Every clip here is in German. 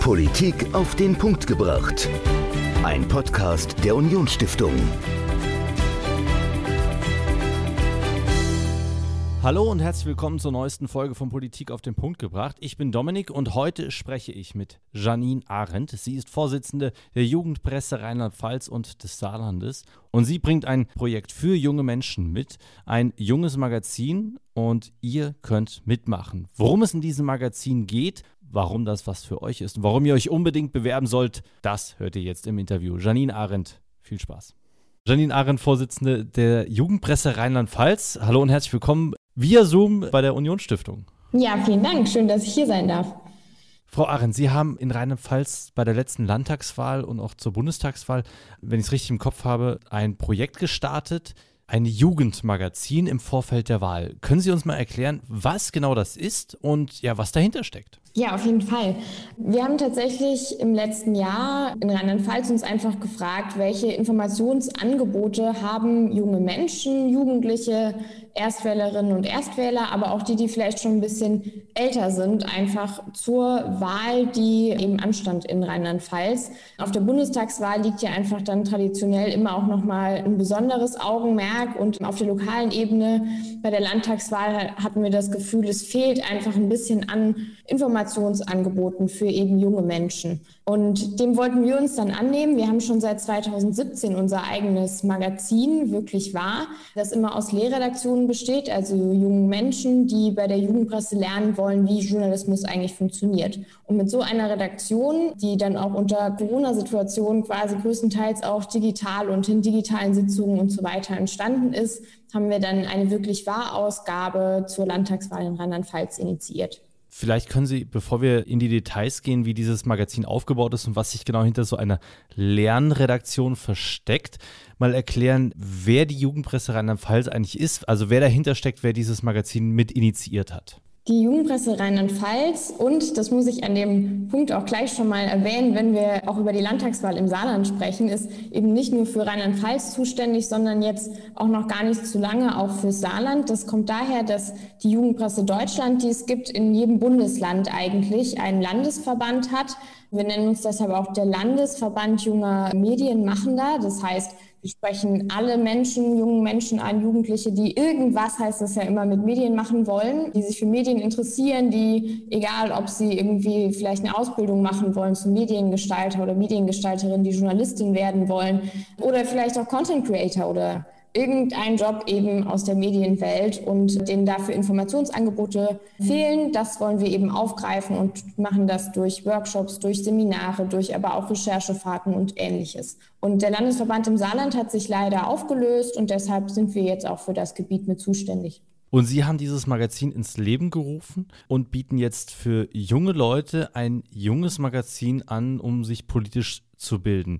Politik auf den Punkt gebracht. Ein Podcast der Unionsstiftung. Hallo und herzlich willkommen zur neuesten Folge von Politik auf den Punkt gebracht. Ich bin Dominik und heute spreche ich mit Janine Arendt. Sie ist Vorsitzende der Jugendpresse Rheinland-Pfalz und des Saarlandes und sie bringt ein Projekt für junge Menschen mit, ein junges Magazin und ihr könnt mitmachen. Worum es in diesem Magazin geht, warum das was für euch ist und warum ihr euch unbedingt bewerben sollt, das hört ihr jetzt im Interview. Janine Arendt, viel Spaß. Janine Arendt, Vorsitzende der Jugendpresse Rheinland-Pfalz. Hallo und herzlich willkommen via Zoom bei der Unionsstiftung. Ja, vielen Dank. Schön, dass ich hier sein darf. Frau Arendt, Sie haben in Rheinland-Pfalz bei der letzten Landtagswahl und auch zur Bundestagswahl, wenn ich es richtig im Kopf habe, ein Projekt gestartet, ein Jugendmagazin im Vorfeld der Wahl. Können Sie uns mal erklären, was genau das ist und ja, was dahinter steckt? Ja, auf jeden Fall. Wir haben tatsächlich im letzten Jahr in Rheinland-Pfalz uns einfach gefragt, welche Informationsangebote haben junge Menschen, Jugendliche, Erstwählerinnen und Erstwähler, aber auch die, die vielleicht schon ein bisschen älter sind, einfach zur Wahl, die eben anstand in Rheinland-Pfalz. Auf der Bundestagswahl liegt ja einfach dann traditionell immer auch nochmal ein besonderes Augenmerk und auf der lokalen Ebene bei der Landtagswahl hatten wir das Gefühl, es fehlt einfach ein bisschen an Informationsangeboten für eben junge Menschen. Und dem wollten wir uns dann annehmen. Wir haben schon seit 2017 unser eigenes Magazin, wirklich wahr, das immer aus Lehrredaktionen besteht, also jungen Menschen, die bei der Jugendpresse lernen wollen, wie Journalismus eigentlich funktioniert. Und mit so einer Redaktion, die dann auch unter Corona-Situationen quasi größtenteils auch digital und in digitalen Sitzungen und so weiter entstanden ist, haben wir dann eine wirklich Wahrausgabe zur Landtagswahl in Rheinland-Pfalz initiiert. Vielleicht können Sie, bevor wir in die Details gehen, wie dieses Magazin aufgebaut ist und was sich genau hinter so einer Lernredaktion versteckt, mal erklären, wer die Jugendpresse Rheinland-Pfalz eigentlich ist, also wer dahinter steckt, wer dieses Magazin mit initiiert hat. Die Jugendpresse Rheinland-Pfalz und, das muss ich an dem Punkt auch gleich schon mal erwähnen, wenn wir auch über die Landtagswahl im Saarland sprechen, ist eben nicht nur für Rheinland-Pfalz zuständig, sondern jetzt auch noch gar nicht zu lange auch für Saarland. Das kommt daher, dass die Jugendpresse Deutschland, die es gibt, in jedem Bundesland eigentlich einen Landesverband hat. Wir nennen uns deshalb auch der Landesverband junger Medienmachender. Das heißt, sprechen alle Menschen, jungen Menschen an, Jugendliche, die irgendwas, heißt das ja immer, mit Medien machen wollen, die sich für Medien interessieren, die, egal ob sie irgendwie vielleicht eine Ausbildung machen wollen zum Mediengestalter oder Mediengestalterin, die Journalistin werden wollen oder vielleicht auch Content Creator oder irgendein Job eben aus der Medienwelt und denen dafür Informationsangebote fehlen. Das wollen wir eben aufgreifen und machen das durch Workshops, durch Seminare, durch aber auch Recherchefahrten und ähnliches. Und der Landesverband im Saarland hat sich leider aufgelöst und deshalb sind wir jetzt auch für das Gebiet mit zuständig. Und Sie haben dieses Magazin ins Leben gerufen und bieten jetzt für junge Leute ein junges Magazin an, um sich politisch zu bilden.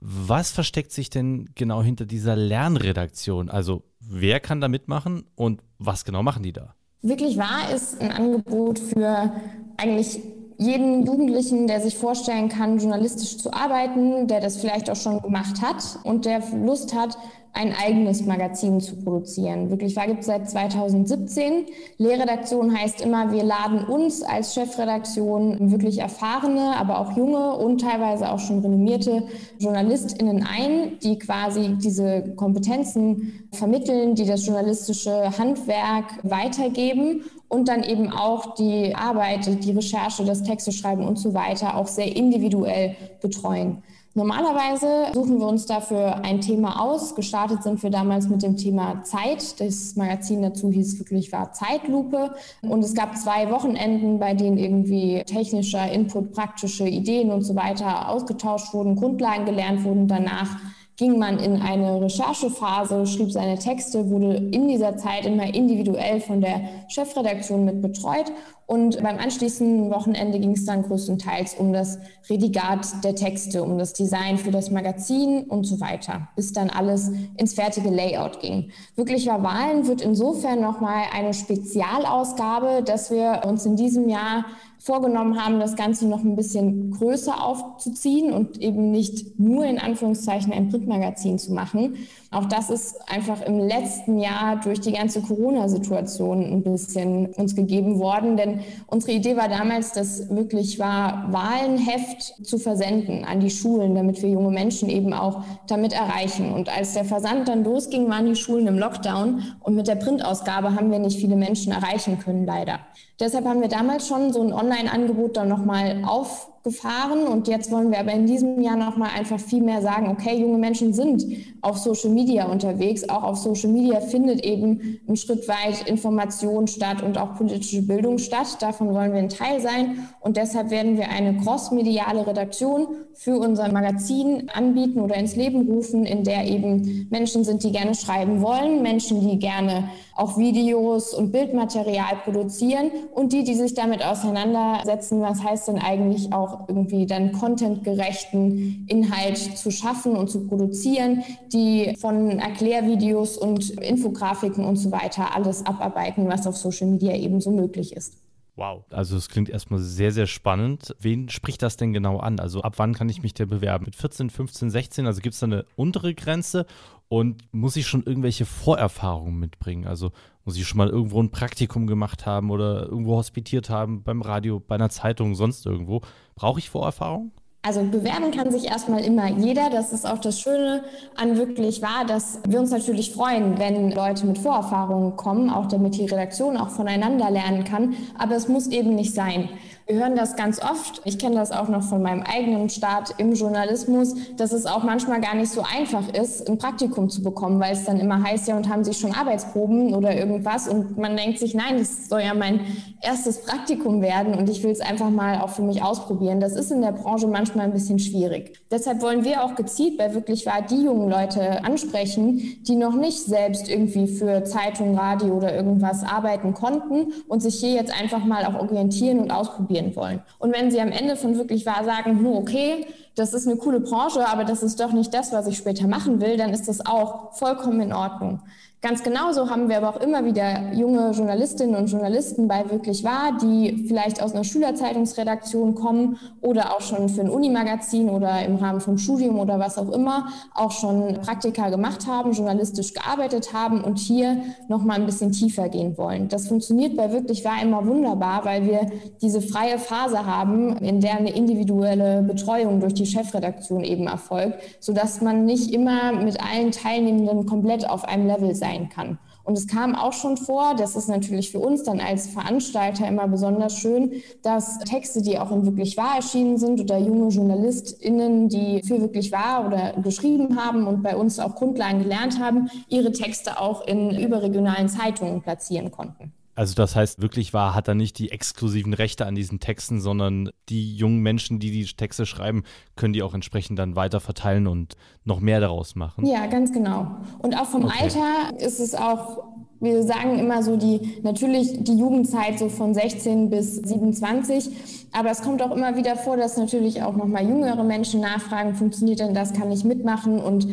Was versteckt sich denn genau hinter dieser Lernredaktion? Also wer kann da mitmachen und was genau machen die da? Wirklich wahr ist ein Angebot für eigentlich jeden Jugendlichen, der sich vorstellen kann, journalistisch zu arbeiten, der das vielleicht auch schon gemacht hat und der Lust hat, ein eigenes Magazin zu produzieren. Wirklich wahr gibt es seit 2017. Lehrredaktion heißt immer, wir laden uns als Chefredaktion wirklich erfahrene, aber auch junge und teilweise auch schon renommierte JournalistInnen ein, die quasi diese Kompetenzen vermitteln, die das journalistische Handwerk weitergeben und dann eben auch die Arbeit, die Recherche, das Texte schreiben und so weiter auch sehr individuell betreuen. Normalerweise suchen wir uns dafür ein Thema aus. Gestartet sind wir damals mit dem Thema Zeit. Das Magazin dazu hieß wirklich war Zeitlupe. Und es gab zwei Wochenenden, bei denen irgendwie technischer Input, praktische Ideen und so weiter ausgetauscht wurden, Grundlagen gelernt wurden. Danach ging man in eine Recherchephase, schrieb seine Texte, wurde in dieser Zeit immer individuell von der Chefredaktion mit betreut. Und beim anschließenden Wochenende ging es dann größtenteils um das Redigat der Texte, um das Design für das Magazin und so weiter, bis dann alles ins fertige Layout ging. Wirklicher Wahlen wird insofern nochmal eine Spezialausgabe, dass wir uns in diesem Jahr vorgenommen haben, das Ganze noch ein bisschen größer aufzuziehen und eben nicht nur in Anführungszeichen ein Print Printmagazin zu machen. Auch das ist einfach im letzten Jahr durch die ganze Corona-Situation ein bisschen uns gegeben worden, denn unsere Idee war damals, das wirklich war, Wahlenheft zu versenden an die Schulen, damit wir junge Menschen eben auch damit erreichen. Und als der Versand dann losging, waren die Schulen im Lockdown und mit der Printausgabe haben wir nicht viele Menschen erreichen können, leider. Deshalb haben wir damals schon so ein Online-Angebot dann nochmal aufgefahren und jetzt wollen wir aber in diesem Jahr nochmal einfach viel mehr sagen, okay, junge Menschen sind auf Social Media unterwegs. Auch auf Social Media findet eben ein Schritt weit Information statt und auch politische Bildung statt. Davon wollen wir ein Teil sein und deshalb werden wir eine crossmediale Redaktion für unser Magazin anbieten oder ins Leben rufen, in der eben Menschen sind, die gerne schreiben wollen, Menschen, die gerne auch Videos und Bildmaterial produzieren und die, die sich damit auseinandersetzen, was heißt denn eigentlich auch irgendwie dann contentgerechten Inhalt zu schaffen und zu produzieren, die von Erklärvideos und Infografiken und so weiter alles abarbeiten, was auf Social Media eben so möglich ist. Wow. Also es klingt erstmal sehr, sehr spannend. Wen spricht das denn genau an? Also ab wann kann ich mich denn bewerben? Mit 14, 15, 16? Also gibt es da eine untere Grenze und muss ich schon irgendwelche Vorerfahrungen mitbringen? Also muss ich schon mal irgendwo ein Praktikum gemacht haben oder irgendwo hospitiert haben, beim Radio, bei einer Zeitung, sonst irgendwo? Brauche ich Vorerfahrung? Also bewerben kann sich erstmal immer jeder. Das ist auch das Schöne an wirklich wahr, dass wir uns natürlich freuen, wenn Leute mit Vorerfahrungen kommen, auch damit die Redaktion auch voneinander lernen kann. Aber es muss eben nicht sein. Wir hören das ganz oft. Ich kenne das auch noch von meinem eigenen Start im Journalismus, dass es auch manchmal gar nicht so einfach ist, ein Praktikum zu bekommen, weil es dann immer heißt, ja, und haben Sie schon Arbeitsproben oder irgendwas? Und man denkt sich, nein, das soll ja mein erstes Praktikum werden und ich will es einfach mal auch für mich ausprobieren. Das ist in der Branche manchmal ein bisschen schwierig. Deshalb wollen wir auch gezielt bei wirklich wahr die jungen Leute ansprechen, die noch nicht selbst irgendwie für Zeitung, Radio oder irgendwas arbeiten konnten und sich hier jetzt einfach mal auch orientieren und ausprobieren ausprobieren wollen. Und wenn sie am Ende von wirklich wahr sagen, hm, okay, das ist eine coole Branche, aber das ist doch nicht das, was ich später machen will, dann ist das auch vollkommen in Ordnung. Ganz genauso haben wir aber auch immer wieder junge Journalistinnen und Journalisten bei Wirklich Wahr, die vielleicht aus einer Schülerzeitungsredaktion kommen oder auch schon für ein Unimagazin oder im Rahmen vom Studium oder was auch immer auch schon Praktika gemacht haben, journalistisch gearbeitet haben und hier nochmal ein bisschen tiefer gehen wollen. Das funktioniert bei Wirklich Wahr immer wunderbar, weil wir diese freie Phase haben, in der eine individuelle Betreuung durch die Chefredaktion eben erfolgt, sodass man nicht immer mit allen Teilnehmenden komplett auf einem Level sein sein kann. Und es kam auch schon vor, das ist natürlich für uns dann als Veranstalter immer besonders schön, dass Texte, die auch in wirklich wahr erschienen sind oder junge JournalistInnen, die für wirklich wahr oder geschrieben haben und bei uns auch Grundlagen gelernt haben, ihre Texte auch in überregionalen Zeitungen platzieren konnten. Also das heißt, wirklich wahr hat er nicht die exklusiven Rechte an diesen Texten, sondern die jungen Menschen, die die Texte schreiben, können die auch entsprechend dann weiter verteilen und noch mehr daraus machen. Ja, ganz genau. Und auch vom okay. Alter ist es auch, wir sagen immer so die, natürlich die Jugendzeit so von 16 bis 27. Aber es kommt auch immer wieder vor, dass natürlich auch nochmal jüngere Menschen nachfragen, funktioniert denn das, kann ich mitmachen? Und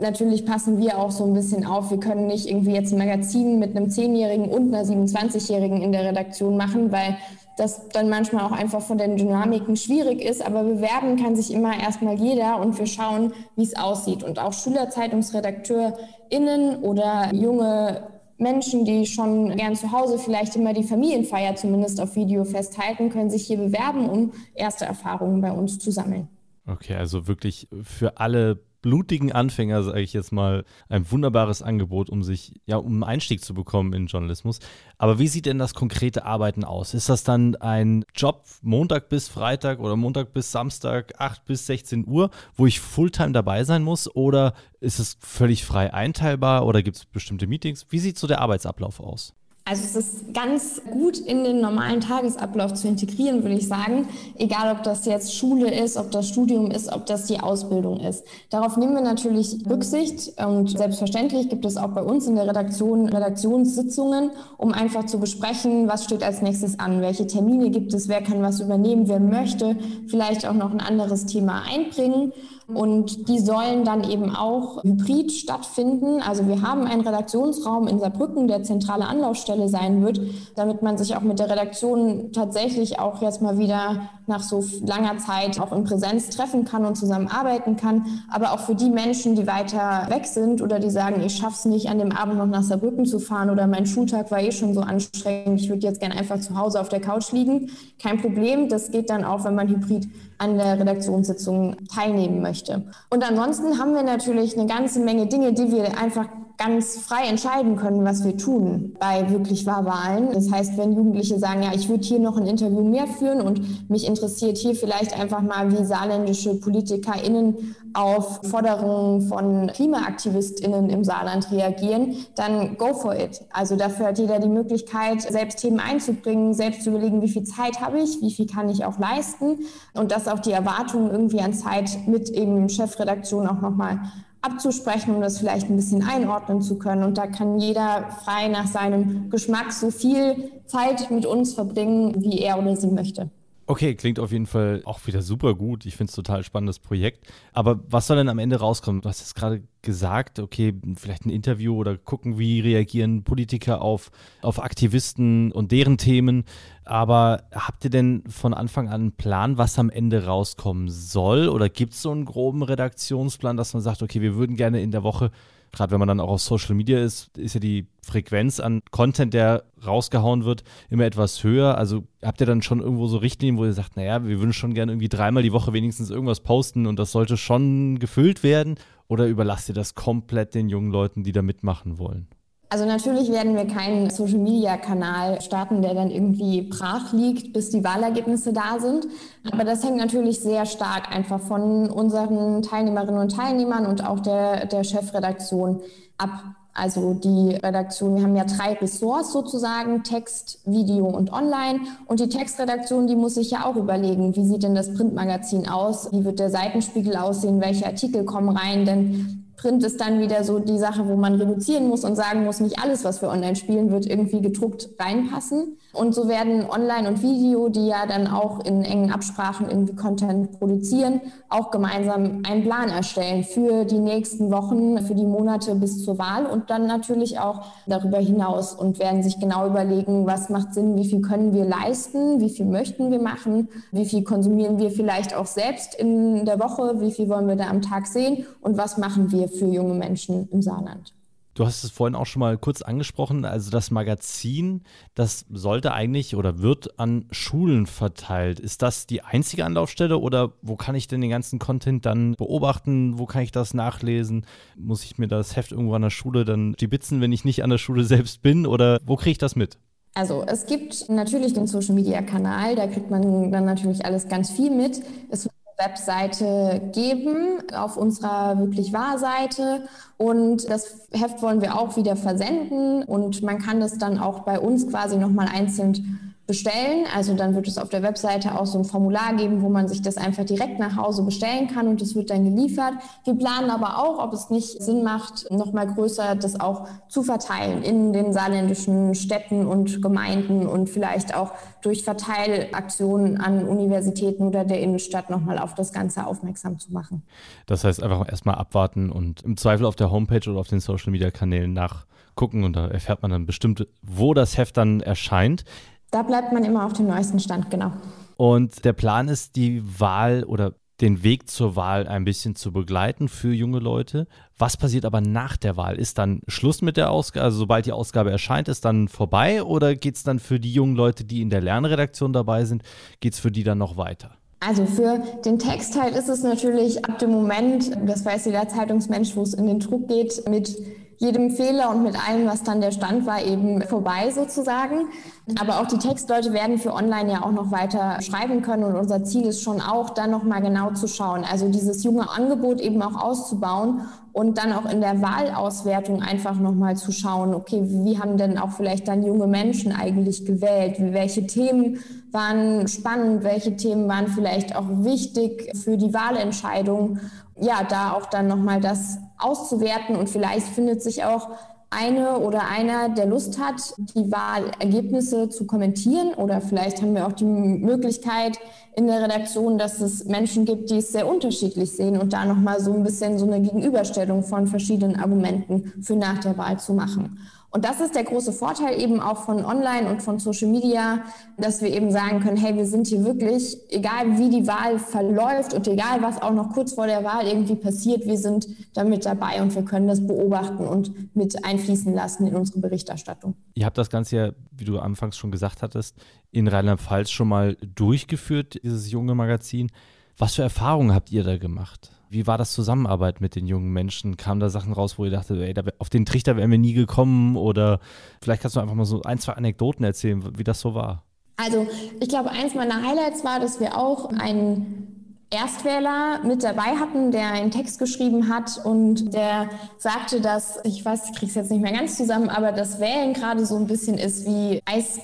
natürlich passen wir auch so ein bisschen auf. Wir können nicht irgendwie jetzt ein Magazin mit einem 10-Jährigen und einer 27-Jährigen in der Redaktion machen, weil das dann manchmal auch einfach von den Dynamiken schwierig ist. Aber bewerben kann sich immer erstmal jeder und wir schauen, wie es aussieht. Und auch SchülerzeitungsredakteurInnen oder junge Menschen, die schon gern zu Hause vielleicht immer die Familienfeier zumindest auf Video festhalten, können sich hier bewerben, um erste Erfahrungen bei uns zu sammeln. Okay, also wirklich für alle blutigen Anfänger, sage ich jetzt mal, ein wunderbares Angebot, um sich, ja, um einen Einstieg zu bekommen in Journalismus. Aber wie sieht denn das konkrete Arbeiten aus? Ist das dann ein Job Montag bis Freitag oder Montag bis Samstag, 8 bis 16 Uhr, wo ich Fulltime dabei sein muss? Oder ist es völlig frei einteilbar oder gibt es bestimmte Meetings? Wie sieht so der Arbeitsablauf aus? Also es ist ganz gut in den normalen Tagesablauf zu integrieren, würde ich sagen. Egal, ob das jetzt Schule ist, ob das Studium ist, ob das die Ausbildung ist. Darauf nehmen wir natürlich Rücksicht und selbstverständlich gibt es auch bei uns in der Redaktion Redaktionssitzungen, um einfach zu besprechen, was steht als nächstes an, welche Termine gibt es, wer kann was übernehmen, wer möchte vielleicht auch noch ein anderes Thema einbringen. Und die sollen dann eben auch hybrid stattfinden. Also wir haben einen Redaktionsraum in Saarbrücken, der zentrale Anlaufstelle sein wird, damit man sich auch mit der Redaktion tatsächlich auch jetzt mal wieder nach so langer Zeit auch in Präsenz treffen kann und zusammenarbeiten kann. Aber auch für die Menschen, die weiter weg sind oder die sagen, ich schaffe es nicht, an dem Abend noch nach Saarbrücken zu fahren oder mein Schultag war eh schon so anstrengend, ich würde jetzt gerne einfach zu Hause auf der Couch liegen. Kein Problem, das geht dann auch, wenn man hybrid an der Redaktionssitzung teilnehmen möchte. Und ansonsten haben wir natürlich eine ganze Menge Dinge, die wir einfach ganz frei entscheiden können, was wir tun bei wirklich Wahlwahlen. Das heißt, wenn Jugendliche sagen, ja, ich würde hier noch ein Interview mehr führen und mich interessiert hier vielleicht einfach mal, wie saarländische PolitikerInnen auf Forderungen von KlimaaktivistInnen im Saarland reagieren, dann go for it. Also dafür hat jeder die Möglichkeit, selbst Themen einzubringen, selbst zu überlegen, wie viel Zeit habe ich, wie viel kann ich auch leisten und dass auch die Erwartungen irgendwie an Zeit mit eben Chefredaktion auch nochmal abzusprechen, um das vielleicht ein bisschen einordnen zu können. Und da kann jeder frei nach seinem Geschmack so viel Zeit mit uns verbringen, wie er oder sie möchte. Okay, klingt auf jeden Fall auch wieder super gut. Ich finde es total spannendes Projekt. Aber was soll denn am Ende rauskommen? Du hast jetzt gerade gesagt, okay, vielleicht ein Interview oder gucken, wie reagieren Politiker auf, auf Aktivisten und deren Themen. Aber habt ihr denn von Anfang an einen Plan, was am Ende rauskommen soll? Oder gibt es so einen groben Redaktionsplan, dass man sagt, okay, wir würden gerne in der Woche gerade wenn man dann auch auf Social Media ist, ist ja die Frequenz an Content, der rausgehauen wird, immer etwas höher. Also habt ihr dann schon irgendwo so Richtlinien, wo ihr sagt, naja, wir würden schon gerne irgendwie dreimal die Woche wenigstens irgendwas posten und das sollte schon gefüllt werden? Oder überlasst ihr das komplett den jungen Leuten, die da mitmachen wollen? Also natürlich werden wir keinen Social-Media-Kanal starten, der dann irgendwie brach liegt, bis die Wahlergebnisse da sind. Aber das hängt natürlich sehr stark einfach von unseren Teilnehmerinnen und Teilnehmern und auch der, der Chefredaktion ab. Also die Redaktion, wir haben ja drei Ressorts sozusagen, Text, Video und Online. Und die Textredaktion, die muss sich ja auch überlegen, wie sieht denn das Printmagazin aus, wie wird der Seitenspiegel aussehen, welche Artikel kommen rein. Denn Print ist dann wieder so die Sache, wo man reduzieren muss und sagen muss, nicht alles, was wir online spielen, wird irgendwie gedruckt reinpassen. Und so werden Online und Video, die ja dann auch in engen Absprachen irgendwie Content produzieren, auch gemeinsam einen Plan erstellen für die nächsten Wochen, für die Monate bis zur Wahl und dann natürlich auch darüber hinaus und werden sich genau überlegen, was macht Sinn, wie viel können wir leisten, wie viel möchten wir machen, wie viel konsumieren wir vielleicht auch selbst in der Woche, wie viel wollen wir da am Tag sehen und was machen wir für junge Menschen im Saarland. Du hast es vorhin auch schon mal kurz angesprochen. Also das Magazin, das sollte eigentlich oder wird an Schulen verteilt. Ist das die einzige Anlaufstelle oder wo kann ich denn den ganzen Content dann beobachten? Wo kann ich das nachlesen? Muss ich mir das Heft irgendwo an der Schule dann stibitzen, wenn ich nicht an der Schule selbst bin? Oder wo kriege ich das mit? Also es gibt natürlich den Social Media Kanal, da kriegt man dann natürlich alles ganz viel mit. Es wird Webseite geben, auf unserer wirklich Wahrseite. Und das Heft wollen wir auch wieder versenden und man kann das dann auch bei uns quasi nochmal einzeln bestellen. Also dann wird es auf der Webseite auch so ein Formular geben, wo man sich das einfach direkt nach Hause bestellen kann und es wird dann geliefert. Wir planen aber auch, ob es nicht Sinn macht, nochmal größer das auch zu verteilen in den saarländischen Städten und Gemeinden und vielleicht auch durch Verteilaktionen an Universitäten oder der Innenstadt nochmal auf das Ganze aufmerksam zu machen. Das heißt einfach erstmal abwarten und im Zweifel auf der Homepage oder auf den Social Media Kanälen nachgucken und da erfährt man dann bestimmt, wo das Heft dann erscheint. Da bleibt man immer auf dem neuesten Stand, genau. Und der Plan ist, die Wahl oder den Weg zur Wahl ein bisschen zu begleiten für junge Leute. Was passiert aber nach der Wahl? Ist dann Schluss mit der Ausgabe? Also sobald die Ausgabe erscheint, ist dann vorbei? Oder geht es dann für die jungen Leute, die in der Lernredaktion dabei sind, geht es für die dann noch weiter? Also für den Textteil ist es natürlich ab dem Moment, das weiß jeder Zeitungsmensch, wo es in den Druck geht, mit jedem Fehler und mit allem, was dann der Stand war, eben vorbei sozusagen. Aber auch die Textleute werden für online ja auch noch weiter schreiben können und unser Ziel ist schon auch, dann nochmal genau zu schauen. Also dieses junge Angebot eben auch auszubauen und dann auch in der Wahlauswertung einfach nochmal zu schauen, okay, wie haben denn auch vielleicht dann junge Menschen eigentlich gewählt? Welche Themen waren spannend? Welche Themen waren vielleicht auch wichtig für die Wahlentscheidung? Ja, da auch dann nochmal das auszuwerten und vielleicht findet sich auch eine oder einer, der Lust hat, die Wahlergebnisse zu kommentieren. Oder vielleicht haben wir auch die Möglichkeit in der Redaktion, dass es Menschen gibt, die es sehr unterschiedlich sehen und da nochmal so ein bisschen so eine Gegenüberstellung von verschiedenen Argumenten für nach der Wahl zu machen. Und das ist der große Vorteil eben auch von Online und von Social Media, dass wir eben sagen können, hey, wir sind hier wirklich, egal wie die Wahl verläuft und egal was auch noch kurz vor der Wahl irgendwie passiert, wir sind damit dabei und wir können das beobachten und mit einfließen lassen in unsere Berichterstattung. Ihr habt das Ganze ja, wie du anfangs schon gesagt hattest, in Rheinland-Pfalz schon mal durchgeführt, dieses junge Magazin. Was für Erfahrungen habt ihr da gemacht? Wie war das Zusammenarbeit mit den jungen Menschen? Kamen da Sachen raus, wo ihr dachtet, ey, auf den Trichter wären wir nie gekommen? Oder vielleicht kannst du einfach mal so ein, zwei Anekdoten erzählen, wie das so war. Also ich glaube, eins meiner Highlights war, dass wir auch einen Erstwähler mit dabei hatten, der einen Text geschrieben hat und der sagte, dass, ich weiß, ich kriege es jetzt nicht mehr ganz zusammen, aber das Wählen gerade so ein bisschen ist wie Eis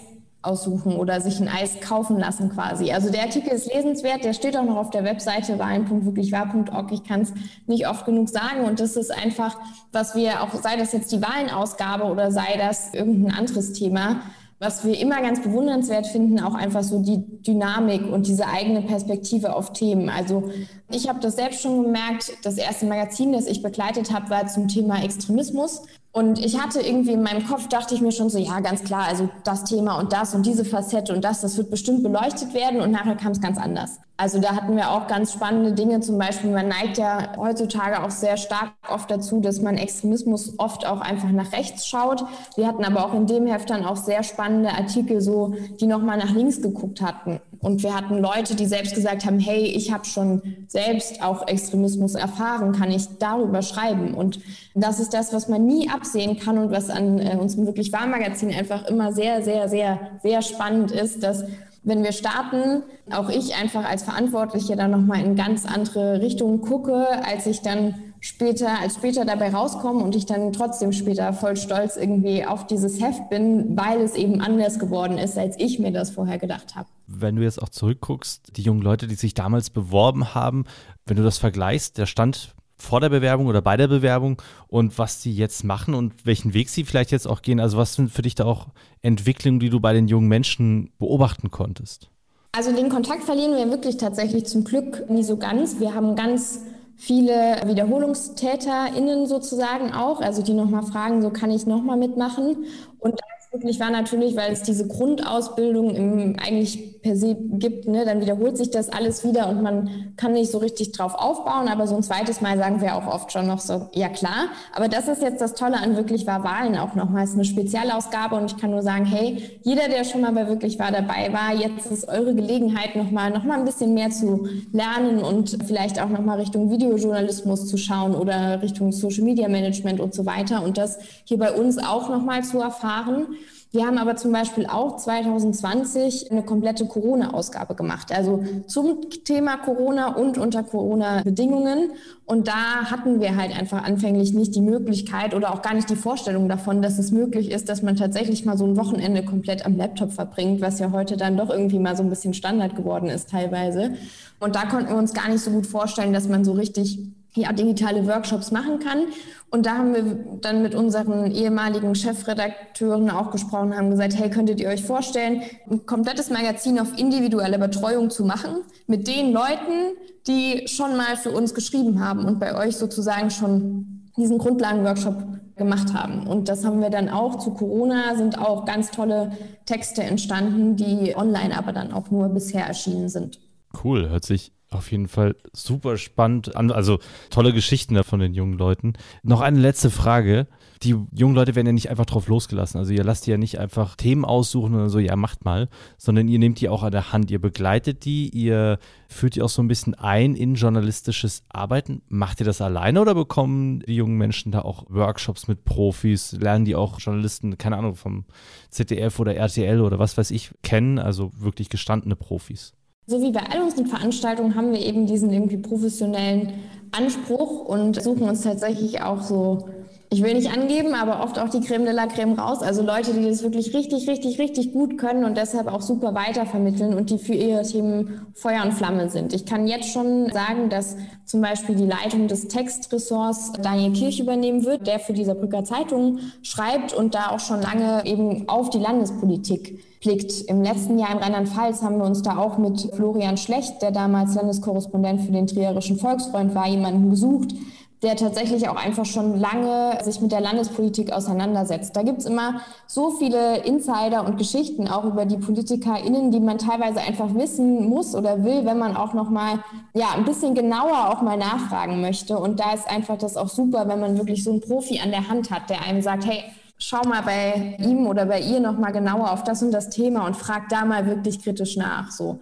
aussuchen oder sich ein Eis kaufen lassen quasi. Also der Artikel ist lesenswert, der steht auch noch auf der Webseite wahlen.wirklichwahr.org. Ich kann es nicht oft genug sagen und das ist einfach, was wir auch, sei das jetzt die Wahlenausgabe oder sei das irgendein anderes Thema, was wir immer ganz bewundernswert finden, auch einfach so die Dynamik und diese eigene Perspektive auf Themen. Also ich habe das selbst schon gemerkt, das erste Magazin, das ich begleitet habe, war zum Thema Extremismus. Und ich hatte irgendwie in meinem Kopf, dachte ich mir schon so, ja, ganz klar, also das Thema und das und diese Facette und das, das wird bestimmt beleuchtet werden und nachher kam es ganz anders. Also da hatten wir auch ganz spannende Dinge, zum Beispiel, man neigt ja heutzutage auch sehr stark oft dazu, dass man Extremismus oft auch einfach nach rechts schaut. Wir hatten aber auch in dem Heft dann auch sehr spannende Artikel, so, die nochmal nach links geguckt hatten. Und wir hatten Leute, die selbst gesagt haben, hey, ich habe schon selbst auch Extremismus erfahren, kann ich darüber schreiben. Und das ist das, was man nie absehen kann und was an äh, unserem wirklich Wahlmagazin einfach immer sehr, sehr, sehr, sehr spannend ist, dass wenn wir starten, auch ich einfach als Verantwortliche dann nochmal in ganz andere Richtungen gucke, als ich dann später, als später dabei rauskomme und ich dann trotzdem später voll stolz irgendwie auf dieses Heft bin, weil es eben anders geworden ist, als ich mir das vorher gedacht habe. Wenn du jetzt auch zurückguckst, die jungen Leute, die sich damals beworben haben, wenn du das vergleichst, der Stand vor der Bewerbung oder bei der Bewerbung und was sie jetzt machen und welchen Weg sie vielleicht jetzt auch gehen. Also was sind für dich da auch Entwicklungen, die du bei den jungen Menschen beobachten konntest? Also den Kontakt verlieren wir wirklich tatsächlich zum Glück nie so ganz. Wir haben ganz viele WiederholungstäterInnen sozusagen auch, also die nochmal fragen, so kann ich nochmal mitmachen. Und wirklich war natürlich, weil es diese Grundausbildung im, eigentlich per se gibt, ne, dann wiederholt sich das alles wieder und man kann nicht so richtig drauf aufbauen. Aber so ein zweites Mal sagen wir auch oft schon noch so, ja klar. Aber das ist jetzt das Tolle an wirklich war Wahlen auch nochmals eine Spezialausgabe und ich kann nur sagen, hey, jeder, der schon mal bei wirklich war dabei war, jetzt ist eure Gelegenheit nochmal noch mal ein bisschen mehr zu lernen und vielleicht auch nochmal Richtung Videojournalismus zu schauen oder Richtung Social Media Management und so weiter und das hier bei uns auch nochmal zu erfahren. Wir haben aber zum Beispiel auch 2020 eine komplette Corona-Ausgabe gemacht, also zum Thema Corona und unter Corona-Bedingungen. Und da hatten wir halt einfach anfänglich nicht die Möglichkeit oder auch gar nicht die Vorstellung davon, dass es möglich ist, dass man tatsächlich mal so ein Wochenende komplett am Laptop verbringt, was ja heute dann doch irgendwie mal so ein bisschen Standard geworden ist teilweise. Und da konnten wir uns gar nicht so gut vorstellen, dass man so richtig ja, digitale Workshops machen kann. Und da haben wir dann mit unseren ehemaligen Chefredakteuren auch gesprochen, haben gesagt, hey, könntet ihr euch vorstellen, ein komplettes Magazin auf individuelle Betreuung zu machen mit den Leuten, die schon mal für uns geschrieben haben und bei euch sozusagen schon diesen Grundlagenworkshop gemacht haben. Und das haben wir dann auch zu Corona, sind auch ganz tolle Texte entstanden, die online aber dann auch nur bisher erschienen sind. Cool, hört sich auf jeden Fall super spannend an. Also tolle Geschichten da von den jungen Leuten. Noch eine letzte Frage. Die jungen Leute werden ja nicht einfach drauf losgelassen. Also ihr lasst die ja nicht einfach Themen aussuchen und so, ja, macht mal, sondern ihr nehmt die auch an der Hand. Ihr begleitet die, ihr führt die auch so ein bisschen ein in journalistisches Arbeiten. Macht ihr das alleine oder bekommen die jungen Menschen da auch Workshops mit Profis? Lernen die auch Journalisten, keine Ahnung, vom ZDF oder RTL oder was weiß ich, kennen? Also wirklich gestandene Profis. So wie bei all unseren Veranstaltungen haben wir eben diesen irgendwie professionellen Anspruch und suchen uns tatsächlich auch so ich will nicht angeben, aber oft auch die Creme de la Creme raus. Also Leute, die das wirklich richtig, richtig, richtig gut können und deshalb auch super weitervermitteln und die für ihre Themen Feuer und Flamme sind. Ich kann jetzt schon sagen, dass zum Beispiel die Leitung des Textressorts Daniel Kirch übernehmen wird, der für die Saarbrücker Zeitung schreibt und da auch schon lange eben auf die Landespolitik blickt. Im letzten Jahr in Rheinland-Pfalz haben wir uns da auch mit Florian Schlecht, der damals Landeskorrespondent für den Trierischen Volksfreund war, jemanden gesucht, der tatsächlich auch einfach schon lange sich mit der Landespolitik auseinandersetzt. Da gibt es immer so viele Insider und Geschichten auch über die PolitikerInnen, die man teilweise einfach wissen muss oder will, wenn man auch nochmal ja, ein bisschen genauer auch mal nachfragen möchte. Und da ist einfach das auch super, wenn man wirklich so einen Profi an der Hand hat, der einem sagt, hey, schau mal bei ihm oder bei ihr nochmal genauer auf das und das Thema und frag da mal wirklich kritisch nach. So.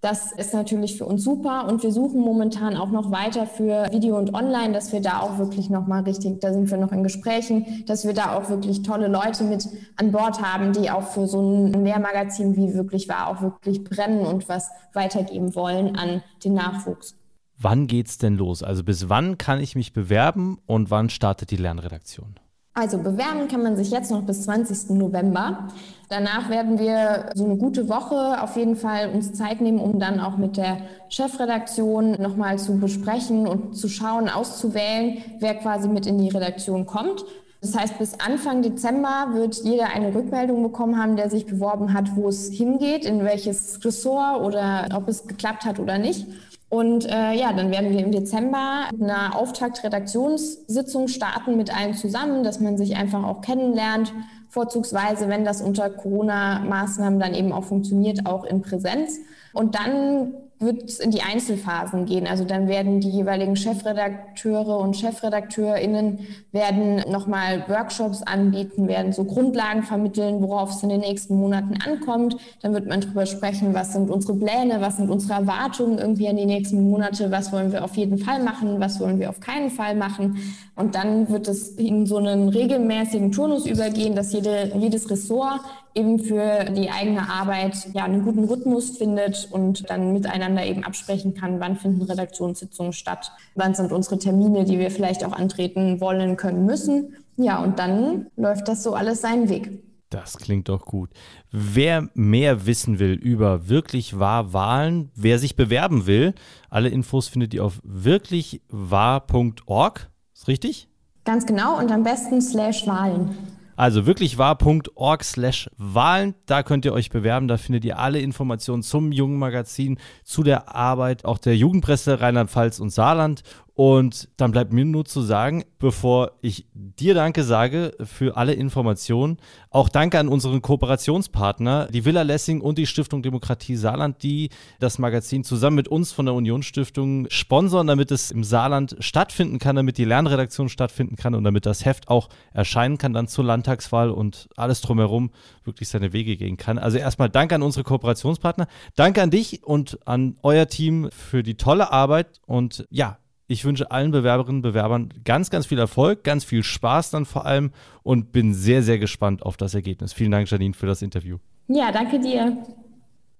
Das ist natürlich für uns super und wir suchen momentan auch noch weiter für Video und Online, dass wir da auch wirklich nochmal richtig, da sind wir noch in Gesprächen, dass wir da auch wirklich tolle Leute mit an Bord haben, die auch für so ein Lehrmagazin wie wirklich war, auch wirklich brennen und was weitergeben wollen an den Nachwuchs. Wann geht's denn los? Also bis wann kann ich mich bewerben und wann startet die Lernredaktion? Also bewerben kann man sich jetzt noch bis 20. November. Danach werden wir so eine gute Woche auf jeden Fall uns Zeit nehmen, um dann auch mit der Chefredaktion nochmal zu besprechen und zu schauen, auszuwählen, wer quasi mit in die Redaktion kommt. Das heißt, bis Anfang Dezember wird jeder eine Rückmeldung bekommen haben, der sich beworben hat, wo es hingeht, in welches Ressort oder ob es geklappt hat oder nicht. Und äh, ja, dann werden wir im Dezember eine Auftakt-Redaktionssitzung starten mit allen zusammen, dass man sich einfach auch kennenlernt, vorzugsweise, wenn das unter Corona-Maßnahmen dann eben auch funktioniert, auch in Präsenz. Und dann wird es in die Einzelphasen gehen. Also dann werden die jeweiligen Chefredakteure und Chefredakteurinnen werden nochmal Workshops anbieten, werden so Grundlagen vermitteln, worauf es in den nächsten Monaten ankommt. Dann wird man darüber sprechen, was sind unsere Pläne, was sind unsere Erwartungen irgendwie in die nächsten Monate, was wollen wir auf jeden Fall machen, was wollen wir auf keinen Fall machen. Und dann wird es in so einen regelmäßigen Turnus übergehen, dass jede, jedes Ressort eben für die eigene Arbeit ja einen guten Rhythmus findet und dann miteinander eben absprechen kann, wann finden Redaktionssitzungen statt, wann sind unsere Termine, die wir vielleicht auch antreten wollen, können, müssen. Ja, und dann läuft das so alles seinen Weg. Das klingt doch gut. Wer mehr wissen will über wirklich wahr Wahlen, wer sich bewerben will, alle Infos findet ihr auf wirklichwahr.org. Ist richtig? Ganz genau und am besten slash Wahlen. Also wirklich wahr.org slash Wahlen, da könnt ihr euch bewerben, da findet ihr alle Informationen zum Jungen Magazin, zu der Arbeit auch der Jugendpresse Rheinland-Pfalz und Saarland und dann bleibt mir nur zu sagen, bevor ich dir Danke sage für alle Informationen, auch Danke an unseren Kooperationspartner, die Villa Lessing und die Stiftung Demokratie Saarland, die das Magazin zusammen mit uns von der Unionsstiftung sponsern, damit es im Saarland stattfinden kann, damit die Lernredaktion stattfinden kann und damit das Heft auch erscheinen kann dann zur Landtagswahl und alles drumherum wirklich seine Wege gehen kann. Also erstmal Danke an unsere Kooperationspartner, Danke an dich und an euer Team für die tolle Arbeit und ja, ich wünsche allen Bewerberinnen und Bewerbern ganz, ganz viel Erfolg, ganz viel Spaß dann vor allem und bin sehr, sehr gespannt auf das Ergebnis. Vielen Dank, Janine, für das Interview. Ja, danke dir.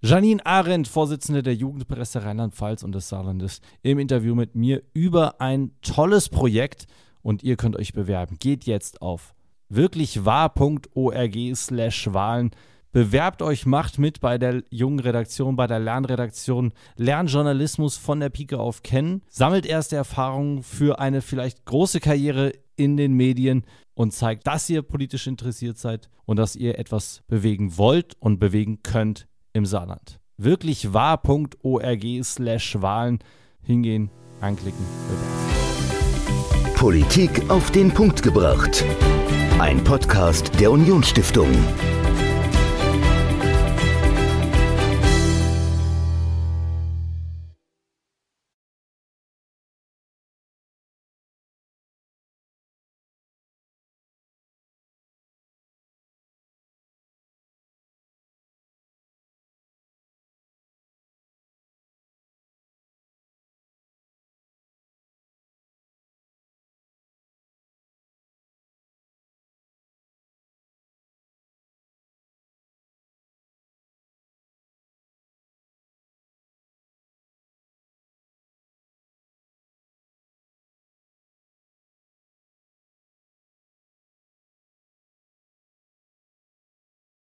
Janine Arendt, Vorsitzende der Jugendpresse Rheinland-Pfalz und des Saarlandes, im Interview mit mir über ein tolles Projekt und ihr könnt euch bewerben. Geht jetzt auf wirklichwahr.org slash Wahlen Bewerbt euch, macht mit bei der jungen Redaktion, bei der Lernredaktion, lernt Journalismus von der Pike auf kennen, sammelt erste Erfahrungen für eine vielleicht große Karriere in den Medien und zeigt, dass ihr politisch interessiert seid und dass ihr etwas bewegen wollt und bewegen könnt im Saarland. Wirklich wahr.org slash Wahlen hingehen, anklicken, bewerben. Politik auf den Punkt gebracht. Ein Podcast der Unionsstiftung.